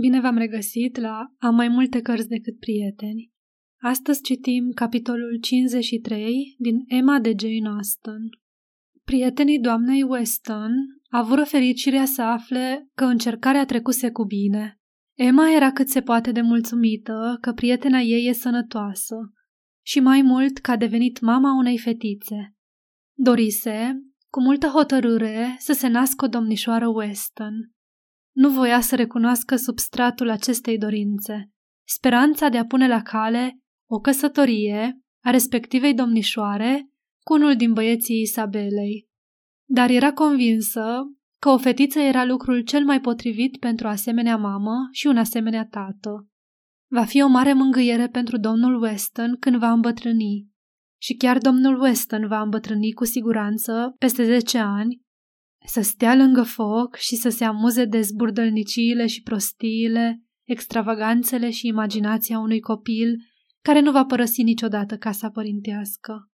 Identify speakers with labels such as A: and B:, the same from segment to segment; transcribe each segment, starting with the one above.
A: Bine v-am regăsit la Am mai multe cărți decât prieteni. Astăzi citim capitolul 53 din Emma de Jane Austen. Prietenii doamnei Weston avură fericirea să afle că încercarea trecuse cu bine. Emma era cât se poate de mulțumită că prietena ei e sănătoasă și mai mult că a devenit mama unei fetițe. Dorise, cu multă hotărâre, să se nască o domnișoară Weston. Nu voia să recunoască substratul acestei dorințe, speranța de a pune la cale o căsătorie a respectivei domnișoare cu unul din băieții Isabelei. Dar era convinsă că o fetiță era lucrul cel mai potrivit pentru asemenea mamă și un asemenea tată. Va fi o mare mângâiere pentru domnul Weston când va îmbătrâni. Și chiar domnul Weston va îmbătrâni cu siguranță peste 10 ani, să stea lângă foc și să se amuze de zburdălniciile și prostiile, extravaganțele și imaginația unui copil care nu va părăsi niciodată casa părintească.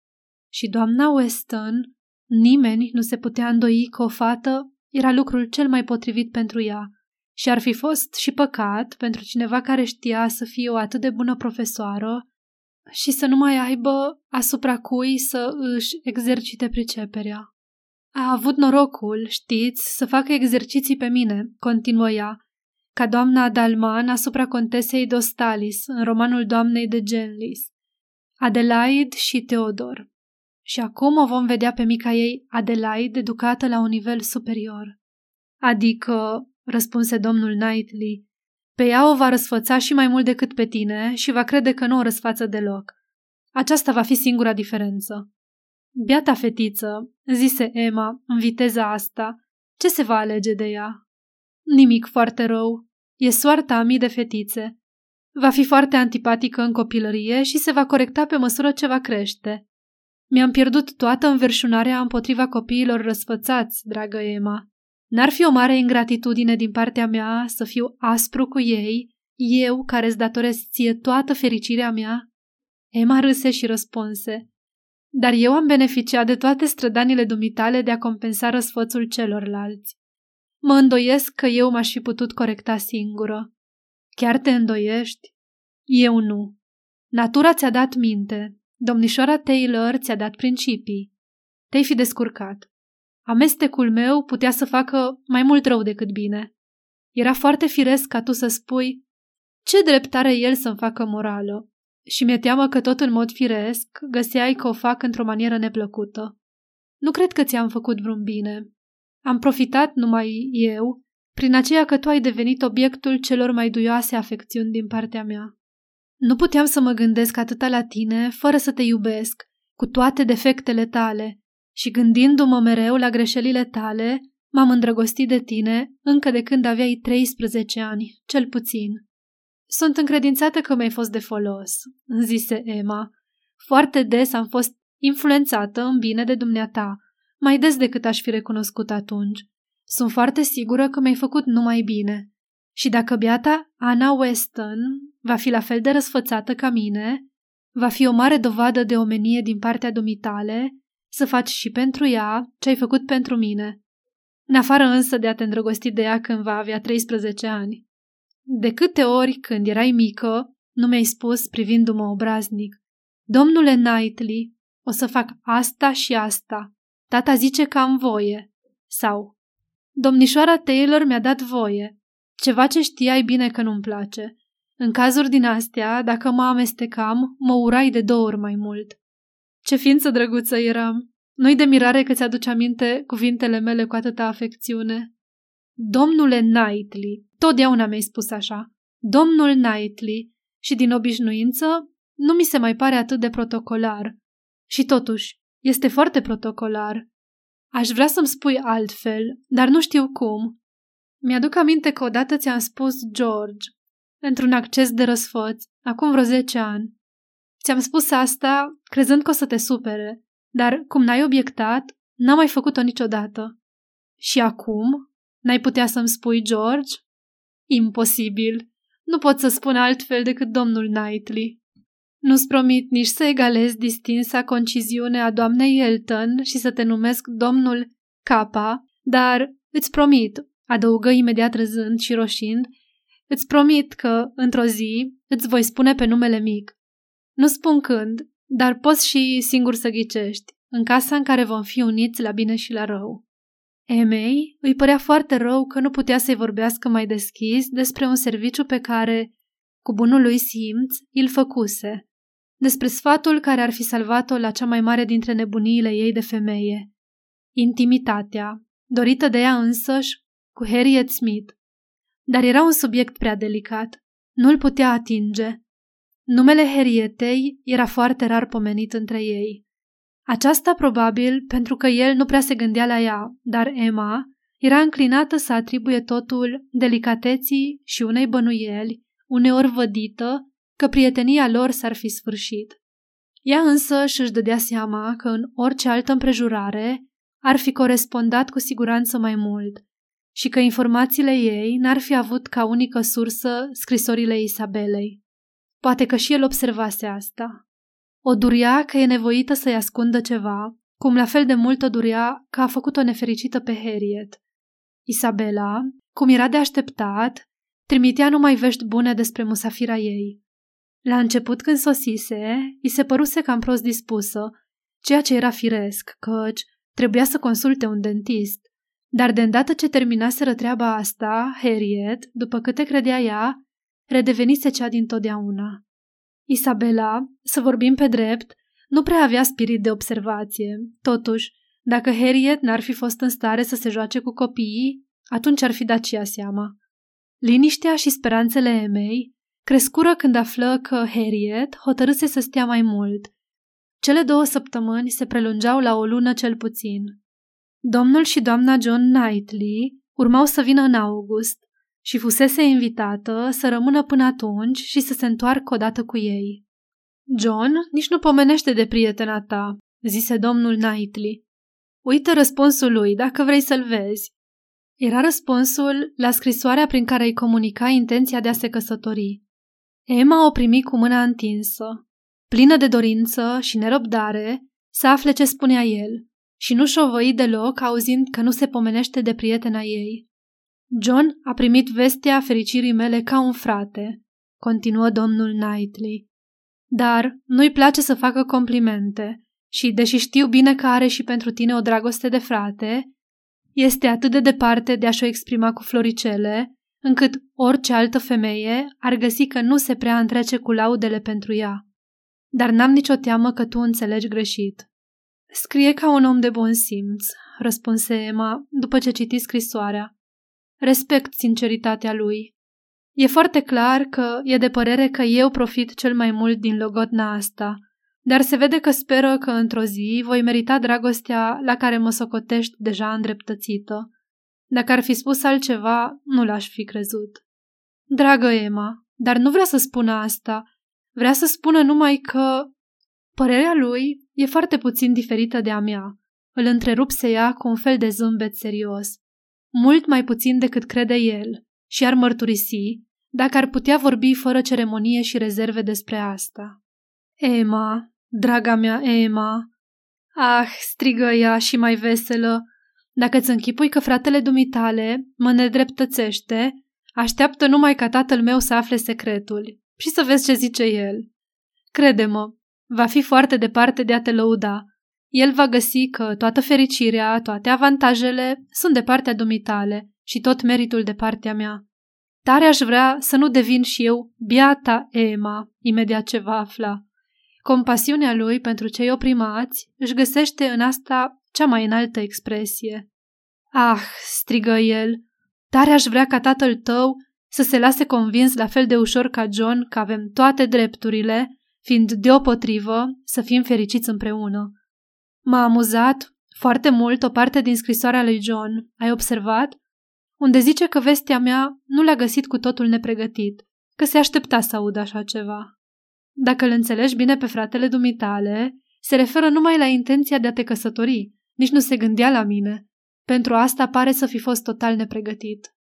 A: Și doamna Weston, nimeni nu se putea îndoi că o fată era lucrul cel mai potrivit pentru ea și ar fi fost și păcat pentru cineva care știa să fie o atât de bună profesoară și să nu mai aibă asupra cui să își exercite priceperea. A avut norocul, știți, să facă exerciții pe mine, continuă ea, ca doamna Dalman asupra contesei Dostalis în romanul doamnei de Genlis, Adelaide și Teodor. Și acum o vom vedea pe mica ei Adelaide educată la un nivel superior. Adică, răspunse domnul Knightley, pe ea o va răsfăța și mai mult decât pe tine și va crede că nu o răsfață deloc. Aceasta va fi singura diferență. Biata fetiță, zise Emma în viteza asta, ce se va alege de ea? Nimic foarte rău. E soarta a mii de fetițe. Va fi foarte antipatică în copilărie și se va corecta pe măsură ce va crește. Mi-am pierdut toată înverșunarea împotriva copiilor răsfățați, dragă Emma. N-ar fi o mare ingratitudine din partea mea să fiu aspru cu ei, eu care îți datorez ție toată fericirea mea? Emma râse și răspunse. Dar eu am beneficiat de toate strădanile dumitale de a compensa răsfățul celorlalți. Mă îndoiesc că eu m-aș fi putut corecta singură. Chiar te îndoiești? Eu nu. Natura ți-a dat minte. Domnișoara Taylor ți-a dat principii. Te-ai fi descurcat. Amestecul meu putea să facă mai mult rău decât bine. Era foarte firesc ca tu să spui ce drept are el să-mi facă morală și mi-e teamă că tot în mod firesc găseai că o fac într-o manieră neplăcută. Nu cred că ți-am făcut vreun bine. Am profitat numai eu, prin aceea că tu ai devenit obiectul celor mai duioase afecțiuni din partea mea. Nu puteam să mă gândesc atâta la tine fără să te iubesc, cu toate defectele tale, și gândindu-mă mereu la greșelile tale, m-am îndrăgostit de tine încă de când aveai 13 ani, cel puțin. Sunt încredințată că mi-ai fost de folos, zise Emma. Foarte des am fost influențată în bine de dumneata, mai des decât aș fi recunoscut atunci. Sunt foarte sigură că mi-ai făcut numai bine. Și dacă beata Anna Weston va fi la fel de răsfățată ca mine, va fi o mare dovadă de omenie din partea dumitale să faci și pentru ea ce ai făcut pentru mine. În afară însă de a te îndrăgosti de ea când va avea 13 ani. De câte ori, când erai mică, nu mi-ai spus, privindu-mă obraznic, Domnule Knightley, o să fac asta și asta. Tata zice că am voie. Sau, Domnișoara Taylor mi-a dat voie. Ceva ce știai bine că nu-mi place. În cazuri din astea, dacă mă amestecam, mă urai de două ori mai mult. Ce ființă drăguță eram! Nu-i de mirare că ți-aduce aminte cuvintele mele cu atâta afecțiune. Domnule Knightley, totdeauna mi-ai spus așa. Domnul Knightley și din obișnuință nu mi se mai pare atât de protocolar. Și totuși, este foarte protocolar. Aș vrea să-mi spui altfel, dar nu știu cum. Mi-aduc aminte că odată ți-am spus George, într-un acces de răsfăț, acum vreo zece ani. Ți-am spus asta crezând că o să te supere, dar cum n-ai obiectat, n-am mai făcut-o niciodată. Și acum? N-ai putea să-mi spui George? Imposibil. Nu pot să spun altfel decât domnul Knightley. Nu-ți promit nici să egalezi distinsa conciziune a doamnei Elton și să te numesc domnul Capa, dar îți promit, adăugă imediat râzând și roșind, Îți promit că, într-o zi, îți voi spune pe numele mic. Nu spun când, dar poți și singur să ghicești, în casa în care vom fi uniți la bine și la rău. Emei îi părea foarte rău că nu putea să-i vorbească mai deschis despre un serviciu pe care, cu bunul lui simț, îl făcuse, despre sfatul care ar fi salvat-o la cea mai mare dintre nebuniile ei de femeie. Intimitatea, dorită de ea însăși, cu Harriet Smith. Dar era un subiect prea delicat. Nu-l putea atinge. Numele Harrietei era foarte rar pomenit între ei. Aceasta probabil pentru că el nu prea se gândea la ea, dar Emma era înclinată să atribuie totul delicateții și unei bănuieli, uneori vădită, că prietenia lor s-ar fi sfârșit. Ea însă și-și dădea seama că în orice altă împrejurare ar fi corespondat cu siguranță mai mult și că informațiile ei n-ar fi avut ca unică sursă scrisorile Isabelei. Poate că și el observase asta. O durea că e nevoită să-i ascundă ceva, cum la fel de mult o durea că a făcut-o nefericită pe Harriet. Isabela, cum era de așteptat, trimitea numai vești bune despre musafira ei. La început când sosise, îi se păruse cam prost dispusă, ceea ce era firesc, căci trebuia să consulte un dentist. Dar de îndată ce terminaseră treaba asta, Harriet, după câte credea ea, redevenise cea din totdeauna. Isabela, să vorbim pe drept, nu prea avea spirit de observație. Totuși, dacă Harriet n-ar fi fost în stare să se joace cu copiii, atunci ar fi dat și ea seama. Liniștea și speranțele Emei crescură când află că Harriet hotărâse să stea mai mult. Cele două săptămâni se prelungeau la o lună cel puțin. Domnul și doamna John Knightley urmau să vină în august și fusese invitată să rămână până atunci și să se întoarcă odată cu ei. John nici nu pomenește de prietena ta, zise domnul Knightley. Uită răspunsul lui dacă vrei să-l vezi. Era răspunsul la scrisoarea prin care îi comunica intenția de a se căsători. Emma o primi cu mâna întinsă, plină de dorință și nerăbdare să afle ce spunea el și nu șovăi deloc auzind că nu se pomenește de prietena ei. John a primit vestea fericirii mele ca un frate, continuă domnul Knightley. Dar nu-i place să facă complimente și, deși știu bine că are și pentru tine o dragoste de frate, este atât de departe de a-și o exprima cu floricele, încât orice altă femeie ar găsi că nu se prea întrece cu laudele pentru ea. Dar n-am nicio teamă că tu înțelegi greșit. Scrie ca un om de bun simț, răspunse Emma după ce citi scrisoarea. Respect sinceritatea lui. E foarte clar că e de părere că eu profit cel mai mult din logotna asta, dar se vede că speră că într-o zi voi merita dragostea la care mă socotești deja îndreptățită. Dacă ar fi spus altceva, nu l-aș fi crezut. Dragă Emma, dar nu vrea să spună asta. Vrea să spună numai că... Părerea lui e foarte puțin diferită de a mea. Îl întrerupse ea cu un fel de zâmbet serios. Mult mai puțin decât crede el și ar mărturisi dacă ar putea vorbi fără ceremonie și rezerve despre asta. Emma, draga mea Emma! Ah, strigă ea și mai veselă, dacă îți închipui că fratele dumitale mă nedreptățește, așteaptă numai ca tatăl meu să afle secretul și să vezi ce zice el. Crede-mă, va fi foarte departe de a te lăuda. El va găsi că toată fericirea, toate avantajele sunt de partea dumitale și tot meritul de partea mea. Tare aș vrea să nu devin și eu biata Emma, imediat ce va afla. Compasiunea lui pentru cei oprimați își găsește în asta cea mai înaltă expresie. Ah, strigă el, tare aș vrea ca tatăl tău să se lase convins la fel de ușor ca John că avem toate drepturile, fiind deopotrivă să fim fericiți împreună. M-a amuzat foarte mult o parte din scrisoarea lui John, ai observat? Unde zice că vestea mea nu l-a găsit cu totul nepregătit, că se aștepta să audă așa ceva. Dacă îl înțelegi bine pe fratele dumitale, se referă numai la intenția de a te căsători, nici nu se gândea la mine. Pentru asta pare să fi fost total nepregătit.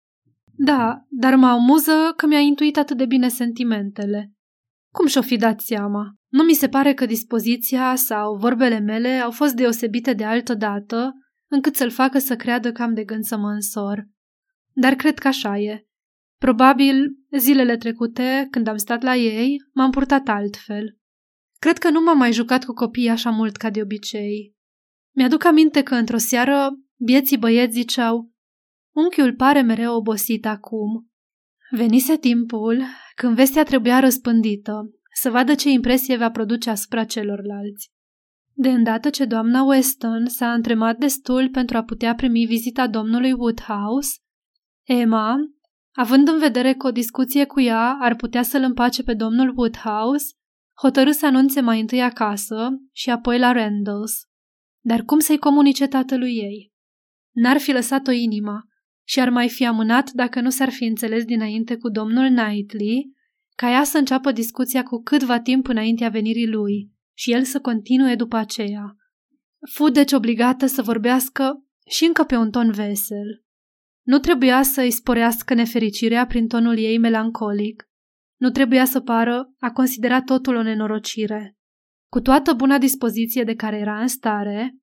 A: Da, dar mă amuză că mi-a intuit atât de bine sentimentele. Cum și-o fi dat seama? Nu mi se pare că dispoziția sau vorbele mele au fost deosebite de altă dată, încât să-l facă să creadă că am de gând să mă însor. Dar cred că așa e. Probabil, zilele trecute, când am stat la ei, m-am purtat altfel. Cred că nu m-am mai jucat cu copiii așa mult ca de obicei. Mi-aduc aminte că într-o seară bieții băieți ziceau Unchiul pare mereu obosit acum. Venise timpul când vestea trebuia răspândită, să vadă ce impresie va produce asupra celorlalți. De îndată ce doamna Weston s-a întremat destul pentru a putea primi vizita domnului Woodhouse, Emma, având în vedere că o discuție cu ea ar putea să-l împace pe domnul Woodhouse, hotărâ să anunțe mai întâi acasă și apoi la Randalls. Dar cum să-i comunice tatălui ei? N-ar fi lăsat-o inima și ar mai fi amânat dacă nu s-ar fi înțeles dinainte cu domnul Knightley, ca ea să înceapă discuția cu câtva timp înaintea venirii lui și el să continue după aceea. Fu deci obligată să vorbească și încă pe un ton vesel. Nu trebuia să îi sporească nefericirea prin tonul ei melancolic. Nu trebuia să pară a considera totul o nenorocire. Cu toată buna dispoziție de care era în stare,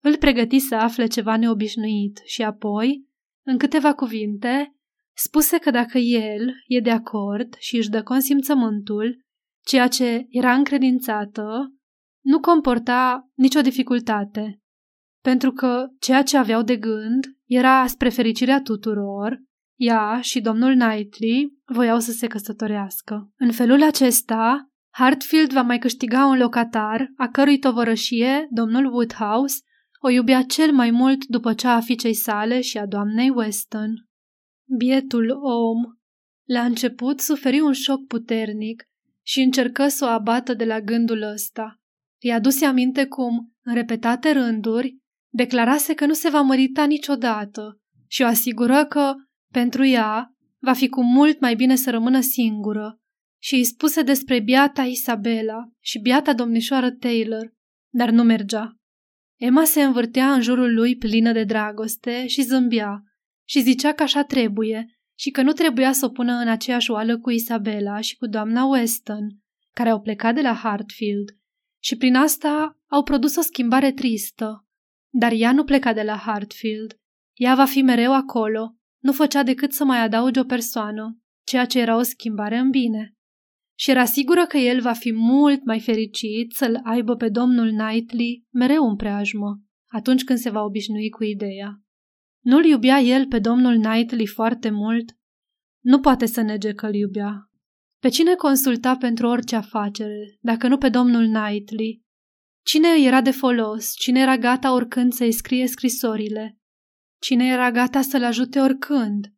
A: îl pregăti să afle ceva neobișnuit și apoi, în câteva cuvinte, spuse că dacă el e de acord și își dă consimțământul, ceea ce era încredințată, nu comporta nicio dificultate, pentru că ceea ce aveau de gând era spre fericirea tuturor, ea și domnul Knightley voiau să se căsătorească. În felul acesta, Hartfield va mai câștiga un locatar, a cărui tovărășie, domnul Woodhouse, o iubea cel mai mult după cea a fiicei sale și a doamnei Weston. Bietul om, la început suferi un șoc puternic și încercă să o abată de la gândul ăsta. I-a dus aminte cum, în repetate rânduri, declarase că nu se va mărita niciodată și o asigură că, pentru ea, va fi cu mult mai bine să rămână singură și îi spuse despre biata Isabela și biata domnișoară Taylor, dar nu mergea. Emma se învârtea în jurul lui plină de dragoste și zâmbea și zicea că așa trebuie și că nu trebuia să o pună în aceeași oală cu Isabela și cu doamna Weston, care au plecat de la Hartfield și prin asta au produs o schimbare tristă. Dar ea nu pleca de la Hartfield. Ea va fi mereu acolo, nu făcea decât să mai adauge o persoană, ceea ce era o schimbare în bine. Și era sigură că el va fi mult mai fericit să-l aibă pe domnul Knightley mereu în preajmă, atunci când se va obișnui cu ideea. Nu-l iubea el pe domnul Knightley foarte mult? Nu poate să nege că-l iubea. Pe cine consulta pentru orice afacere, dacă nu pe domnul Knightley? Cine îi era de folos? Cine era gata oricând să-i scrie scrisorile? Cine era gata să-l ajute oricând?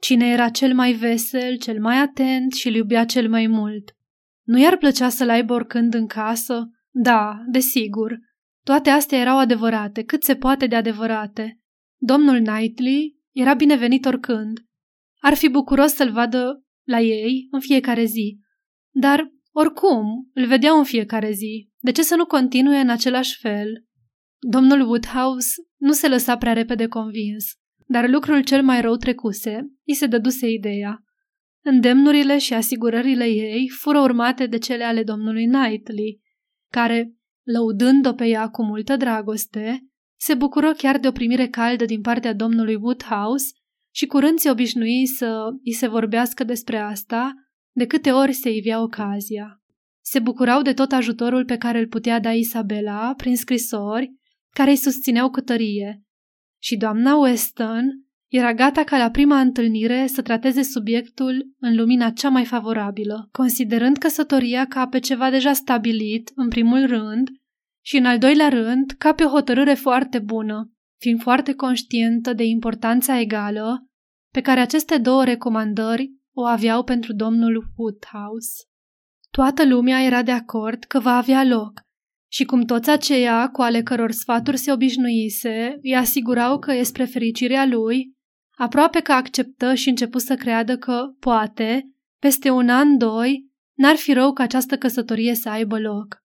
A: Cine era cel mai vesel, cel mai atent și îl iubea cel mai mult? Nu i-ar plăcea să-l aibă oricând în casă? Da, desigur. Toate astea erau adevărate, cât se poate de adevărate. Domnul Knightley era binevenit oricând. Ar fi bucuros să-l vadă la ei în fiecare zi. Dar, oricum, îl vedeau în fiecare zi. De ce să nu continue în același fel? Domnul Woodhouse nu se lăsa prea repede convins, dar lucrul cel mai rău trecuse, îi se dăduse ideea. Îndemnurile și asigurările ei fură urmate de cele ale domnului Knightley, care, lăudând-o pe ea cu multă dragoste, se bucură chiar de o primire caldă din partea domnului Woodhouse și curând se obișnui să îi se vorbească despre asta de câte ori se ivea ocazia. Se bucurau de tot ajutorul pe care îl putea da Isabela prin scrisori care îi susțineau cu tărie și doamna Weston era gata ca la prima întâlnire să trateze subiectul în lumina cea mai favorabilă, considerând căsătoria ca pe ceva deja stabilit, în primul rând, și în al doilea rând, ca pe o hotărâre foarte bună, fiind foarte conștientă de importanța egală pe care aceste două recomandări o aveau pentru domnul Woodhouse. Toată lumea era de acord că va avea loc și cum toți aceia cu ale căror sfaturi se obișnuise îi asigurau că e spre fericirea lui, aproape că acceptă și început să creadă că, poate, peste un an, doi, n-ar fi rău ca această căsătorie să aibă loc.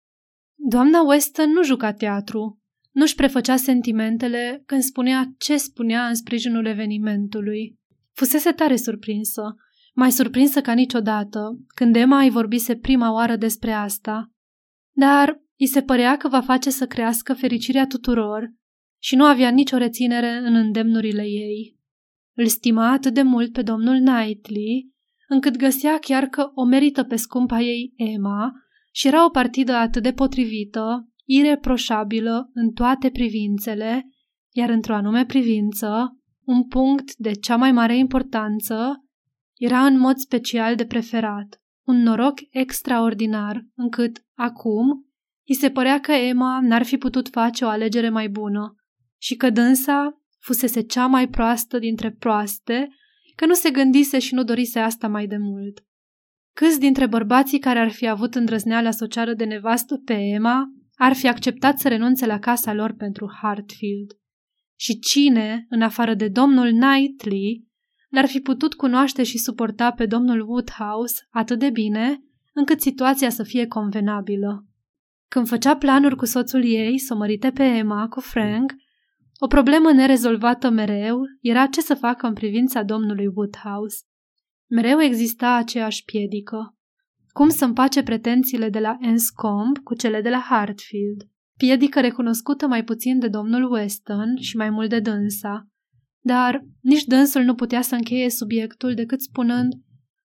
A: Doamna Weston nu juca teatru, nu-și prefăcea sentimentele când spunea ce spunea în sprijinul evenimentului. Fusese tare surprinsă, mai surprinsă ca niciodată, când Emma îi vorbise prima oară despre asta. Dar îi se părea că va face să crească fericirea tuturor și nu avea nicio reținere în îndemnurile ei. îl stima atât de mult pe domnul Knightley, încât găsea chiar că o merită pe scumpa ei Emma și era o partidă atât de potrivită, ireproșabilă în toate privințele, iar într-o anume privință, un punct de cea mai mare importanță, era în mod special de preferat, un noroc extraordinar, încât, acum, îi se părea că Emma n-ar fi putut face o alegere mai bună și că dânsa fusese cea mai proastă dintre proaste, că nu se gândise și nu dorise asta mai de mult. Câți dintre bărbații care ar fi avut îndrăzneala să o ceară de nevastă pe Emma ar fi acceptat să renunțe la casa lor pentru Hartfield? Și cine, în afară de domnul Knightley, l-ar fi putut cunoaște și suporta pe domnul Woodhouse atât de bine încât situația să fie convenabilă? Când făcea planuri cu soțul ei să mărite pe Emma cu Frank, o problemă nerezolvată mereu era ce să facă în privința domnului Woodhouse. Mereu exista aceeași piedică. Cum să împace pretențiile de la Enscombe cu cele de la Hartfield? Piedică recunoscută mai puțin de domnul Weston și mai mult de dânsa. Dar nici dânsul nu putea să încheie subiectul decât spunând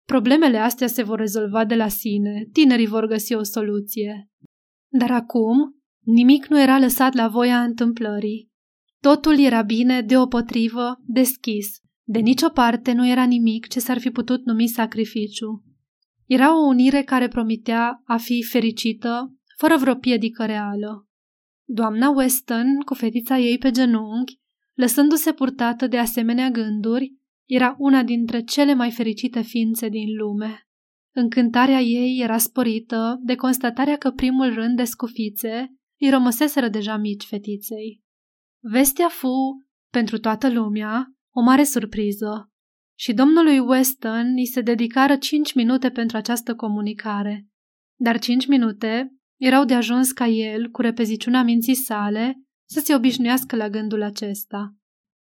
A: Problemele astea se vor rezolva de la sine, tinerii vor găsi o soluție. Dar acum, nimic nu era lăsat la voia întâmplării. Totul era bine, deopotrivă, deschis. De nicio parte nu era nimic ce s-ar fi putut numi sacrificiu. Era o unire care promitea a fi fericită, fără vreo piedică reală. Doamna Weston, cu fetița ei pe genunchi, lăsându-se purtată de asemenea gânduri, era una dintre cele mai fericite ființe din lume. Încântarea ei era sporită de constatarea că primul rând de scufițe îi rămăseseră deja mici fetiței. Vestea fu, pentru toată lumea, o mare surpriză și domnului Weston îi se dedicară cinci minute pentru această comunicare. Dar cinci minute erau de ajuns ca el, cu repeziciunea minții sale, să se obișnuiască la gândul acesta.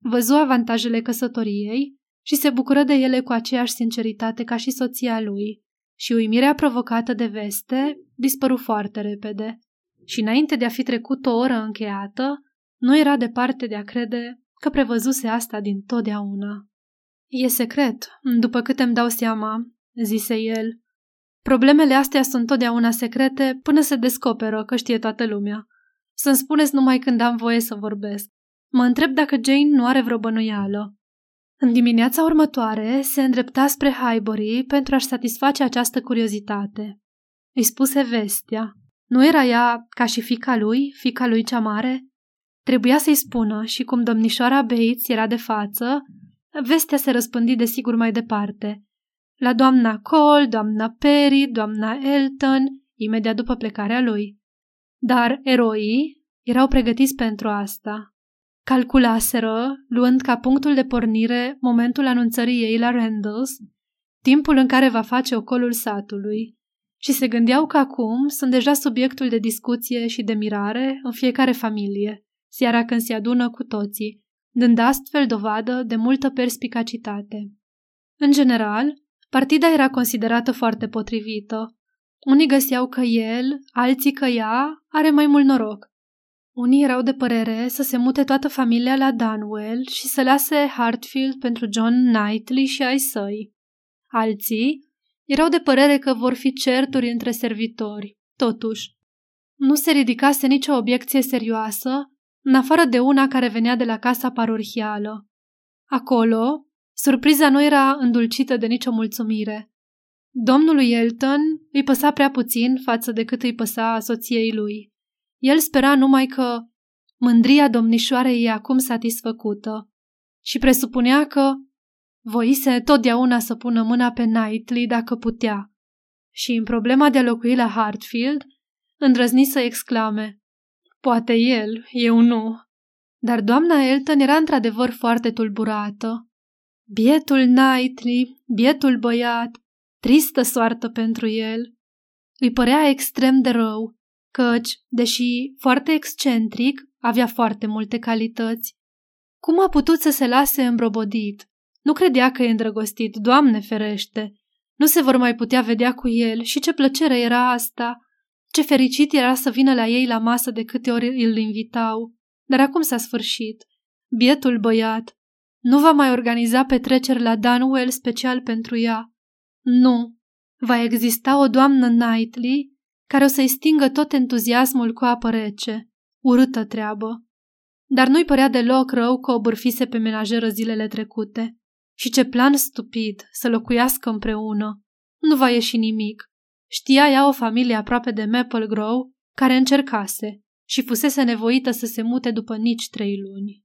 A: Văzu avantajele căsătoriei și se bucură de ele cu aceeași sinceritate ca și soția lui, și uimirea provocată de veste dispăru foarte repede. Și înainte de a fi trecut o oră încheiată, nu era departe de a crede că prevăzuse asta din totdeauna. E secret, după cât îmi dau seama, zise el. Problemele astea sunt totdeauna secrete până se descoperă că știe toată lumea. Să-mi spuneți numai când am voie să vorbesc. Mă întreb dacă Jane nu are vreo bănuială. În dimineața următoare se îndrepta spre Highbury pentru a-și satisface această curiozitate. Îi spuse vestea. Nu era ea ca și fica lui, fica lui cea mare? Trebuia să-i spună și cum domnișoara Bates era de față, vestea se răspândi de sigur mai departe. La doamna Cole, doamna Perry, doamna Elton, imediat după plecarea lui. Dar eroii erau pregătiți pentru asta. Calculaseră, luând ca punctul de pornire momentul anunțării ei la Randalls, timpul în care va face ocolul satului, și se gândeau că acum sunt deja subiectul de discuție și de mirare în fiecare familie, seara când se adună cu toții, dând astfel dovadă de multă perspicacitate. În general, partida era considerată foarte potrivită. Unii găseau că el, alții că ea are mai mult noroc. Unii erau de părere să se mute toată familia la Dunwell și să lase Hartfield pentru John Knightley și ai săi. Alții erau de părere că vor fi certuri între servitori. Totuși, nu se ridicase nicio obiecție serioasă, în afară de una care venea de la casa parohială. Acolo, surpriza nu era îndulcită de nicio mulțumire. Domnului Elton îi păsa prea puțin față de cât îi păsa soției lui. El spera numai că mândria domnișoarei e acum satisfăcută și presupunea că voise totdeauna să pună mâna pe Knightley dacă putea. Și în problema de a locui la Hartfield, îndrăzni să exclame, Poate el, eu nu. Dar doamna Elton era într-adevăr foarte tulburată. Bietul Knightley, bietul băiat, tristă soartă pentru el. Îi părea extrem de rău căci, deși foarte excentric, avea foarte multe calități. Cum a putut să se lase îmbrobodit? Nu credea că e îndrăgostit, Doamne ferește! Nu se vor mai putea vedea cu el și ce plăcere era asta! Ce fericit era să vină la ei la masă de câte ori îl invitau. Dar acum s-a sfârșit. Bietul băiat. Nu va mai organiza petreceri la Dunwell special pentru ea. Nu. Va exista o doamnă Knightley care o să-i stingă tot entuziasmul cu apă rece. Urâtă treabă. Dar nu-i părea deloc rău că o bârfise pe menajeră zilele trecute. Și ce plan stupid să locuiască împreună. Nu va ieși nimic. Știa ea o familie aproape de Maple Grove care încercase și fusese nevoită să se mute după nici trei luni.